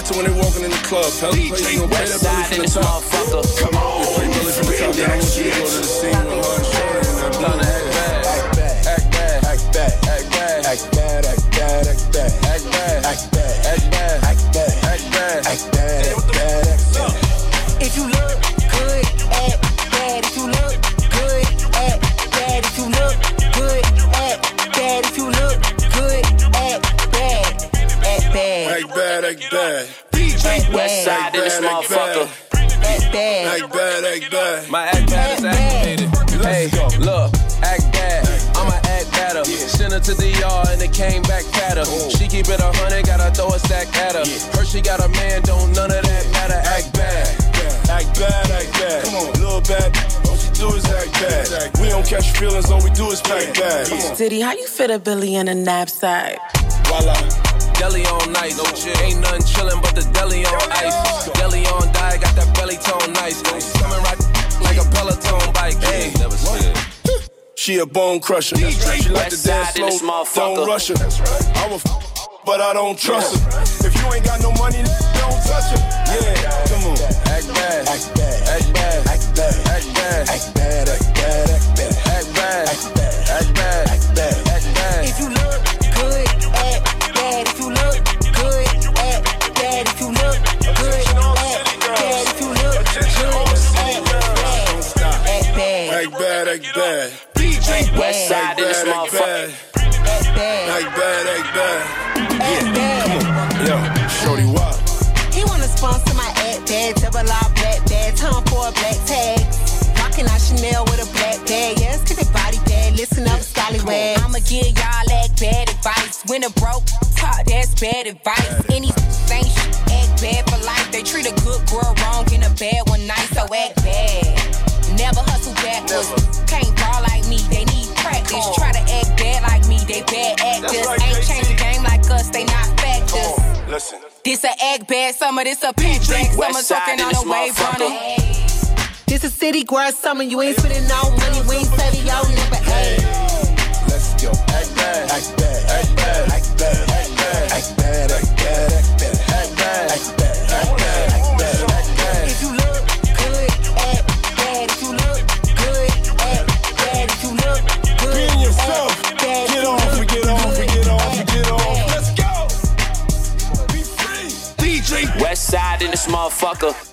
acting when they walking in the club. Hell, play, you gon' play that belly from the top. Come on. Play belly from the top. Then I want you to go to the scene with her and Shorty and that blunt act bad. Act bad. Act bad. Act bad. Act bad. Act bad. Act bad. Act bad. Act bad. Act bad. Act bad. Act bad. Act bad. Bad. Act West bad. side in this Act bad, act motherfucker. Act bad. Act bad. Act bad. My act bad is activated. Hey, look, act bad. I'ma act better. Send her to the yard and it came back fatter. She keep it a hundred, gotta throw a stack at her. Her she got a man, don't none of that matter. Act bad. Act bad, act bad. Come on, little bad. All she do is act bad. We don't catch feelings, all we do is pack bags. Diddy, how you fit a Billy in a knapsack? Voila. Deli on nice, no chill. Ain't nothing chillin' but the deli on ice. Deli on diet, got that belly tone nice. Coming right like a Peloton bike. Hey, never slid. She a bone crusher. She like to dance side in this slow, don't rush her. I will f- but I don't trust her. If you ain't got no money, don't touch her. Yeah, come on. Act bad, act bad, West side in this bad, motherfucker. bad. Act bad. Act bad, bad. Act bad. Yo, shorty wild. He wanna sponsor my ad bag, double R black bag, time for a black tag. Rockin' out Chanel with a black bag, yes, cause it body bad, listen up, scallywag. I'ma give y'all that bad advice. When a broke talk, that's bad advice. Any ain't shit, act bad for life. They treat a good girl wrong in a bad one night, so act bad. Never hustle backwards. Can't Listen. This a act bad summer, this a pitch black summer, talking in on this a wave runner. This a city girl summer, you ain't spending no money, we West side in this motherfucker.